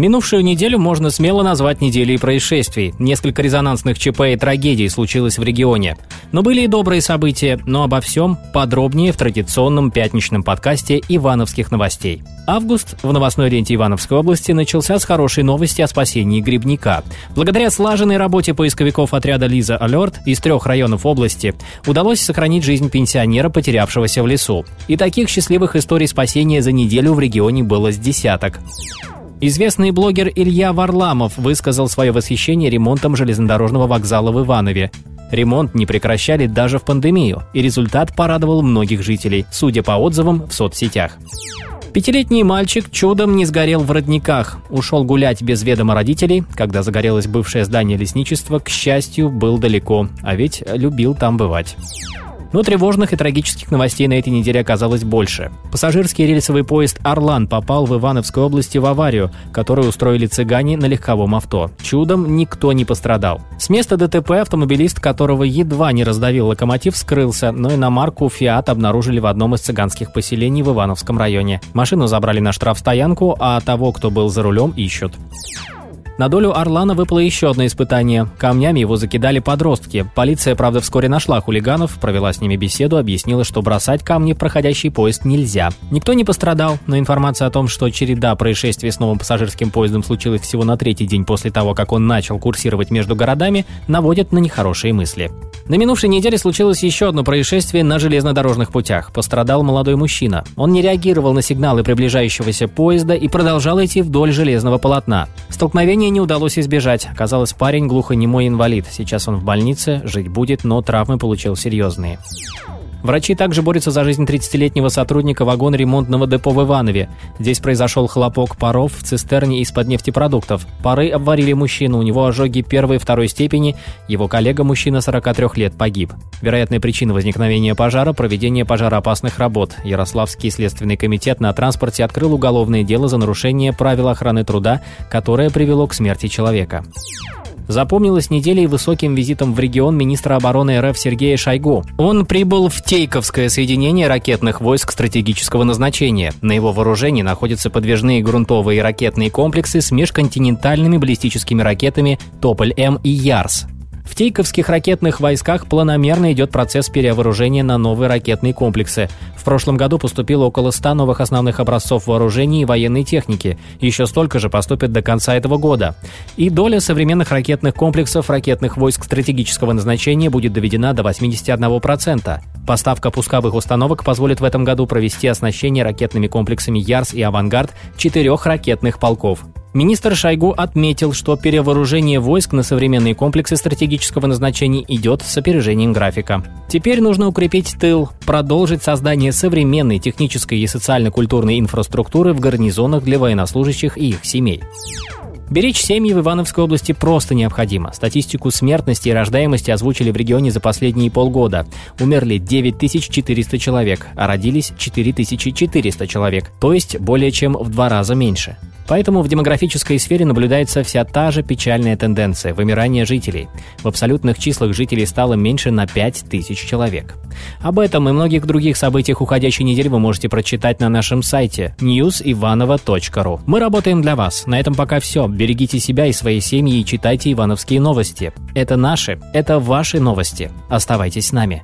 Минувшую неделю можно смело назвать неделей происшествий. Несколько резонансных ЧП и трагедий случилось в регионе. Но были и добрые события, но обо всем подробнее в традиционном пятничном подкасте «Ивановских новостей». Август в новостной ленте Ивановской области начался с хорошей новости о спасении грибника. Благодаря слаженной работе поисковиков отряда «Лиза Алерт» из трех районов области удалось сохранить жизнь пенсионера, потерявшегося в лесу. И таких счастливых историй спасения за неделю в регионе было с десяток. Известный блогер Илья Варламов высказал свое восхищение ремонтом железнодорожного вокзала в Иванове. Ремонт не прекращали даже в пандемию, и результат порадовал многих жителей, судя по отзывам в соцсетях. Пятилетний мальчик чудом не сгорел в родниках. Ушел гулять без ведома родителей, когда загорелось бывшее здание лесничества, к счастью, был далеко, а ведь любил там бывать. Но тревожных и трагических новостей на этой неделе оказалось больше. Пассажирский рельсовый поезд «Орлан» попал в Ивановской области в аварию, которую устроили цыгане на легковом авто. Чудом никто не пострадал. С места ДТП автомобилист, которого едва не раздавил локомотив, скрылся, но иномарку «Фиат» обнаружили в одном из цыганских поселений в Ивановском районе. Машину забрали на штрафстоянку, а того, кто был за рулем, ищут. На долю Орлана выпало еще одно испытание. Камнями его закидали подростки. Полиция, правда, вскоре нашла хулиганов, провела с ними беседу, объяснила, что бросать камни в проходящий поезд нельзя. Никто не пострадал, но информация о том, что череда происшествий с новым пассажирским поездом случилась всего на третий день после того, как он начал курсировать между городами, наводит на нехорошие мысли. На минувшей неделе случилось еще одно происшествие на железнодорожных путях. Пострадал молодой мужчина. Он не реагировал на сигналы приближающегося поезда и продолжал идти вдоль железного полотна. Столкновение не удалось избежать. Казалось, парень глухонемой инвалид. Сейчас он в больнице, жить будет, но травмы получил серьезные. Врачи также борются за жизнь 30-летнего сотрудника вагона-ремонтного депо в Иванове. Здесь произошел хлопок паров в цистерне из-под нефтепродуктов. Пары обварили мужчину, у него ожоги первой и второй степени, его коллега-мужчина 43 лет погиб. Вероятная причина возникновения пожара – проведение пожароопасных работ. Ярославский следственный комитет на транспорте открыл уголовное дело за нарушение правил охраны труда, которое привело к смерти человека запомнилась неделей высоким визитом в регион министра обороны РФ Сергея Шойгу. Он прибыл в Тейковское соединение ракетных войск стратегического назначения. На его вооружении находятся подвижные грунтовые ракетные комплексы с межконтинентальными баллистическими ракетами «Тополь-М» и «Ярс». В Тейковских ракетных войсках планомерно идет процесс перевооружения на новые ракетные комплексы. В прошлом году поступило около 100 новых основных образцов вооружений и военной техники. Еще столько же поступит до конца этого года. И доля современных ракетных комплексов ракетных войск стратегического назначения будет доведена до 81%. Поставка пусковых установок позволит в этом году провести оснащение ракетными комплексами «Ярс» и «Авангард» четырех ракетных полков. Министр Шойгу отметил, что перевооружение войск на современные комплексы стратегического назначения идет с опережением графика. Теперь нужно укрепить тыл, продолжить создание современной технической и социально-культурной инфраструктуры в гарнизонах для военнослужащих и их семей. Беречь семьи в Ивановской области просто необходимо. Статистику смертности и рождаемости озвучили в регионе за последние полгода. Умерли 9400 человек, а родились 4400 человек, то есть более чем в два раза меньше. Поэтому в демографической сфере наблюдается вся та же печальная тенденция – вымирания жителей. В абсолютных числах жителей стало меньше на 5 тысяч человек. Об этом и многих других событиях уходящей недели вы можете прочитать на нашем сайте newsivanova.ru. Мы работаем для вас. На этом пока все. Берегите себя и свои семьи и читайте ивановские новости. Это наши, это ваши новости. Оставайтесь с нами.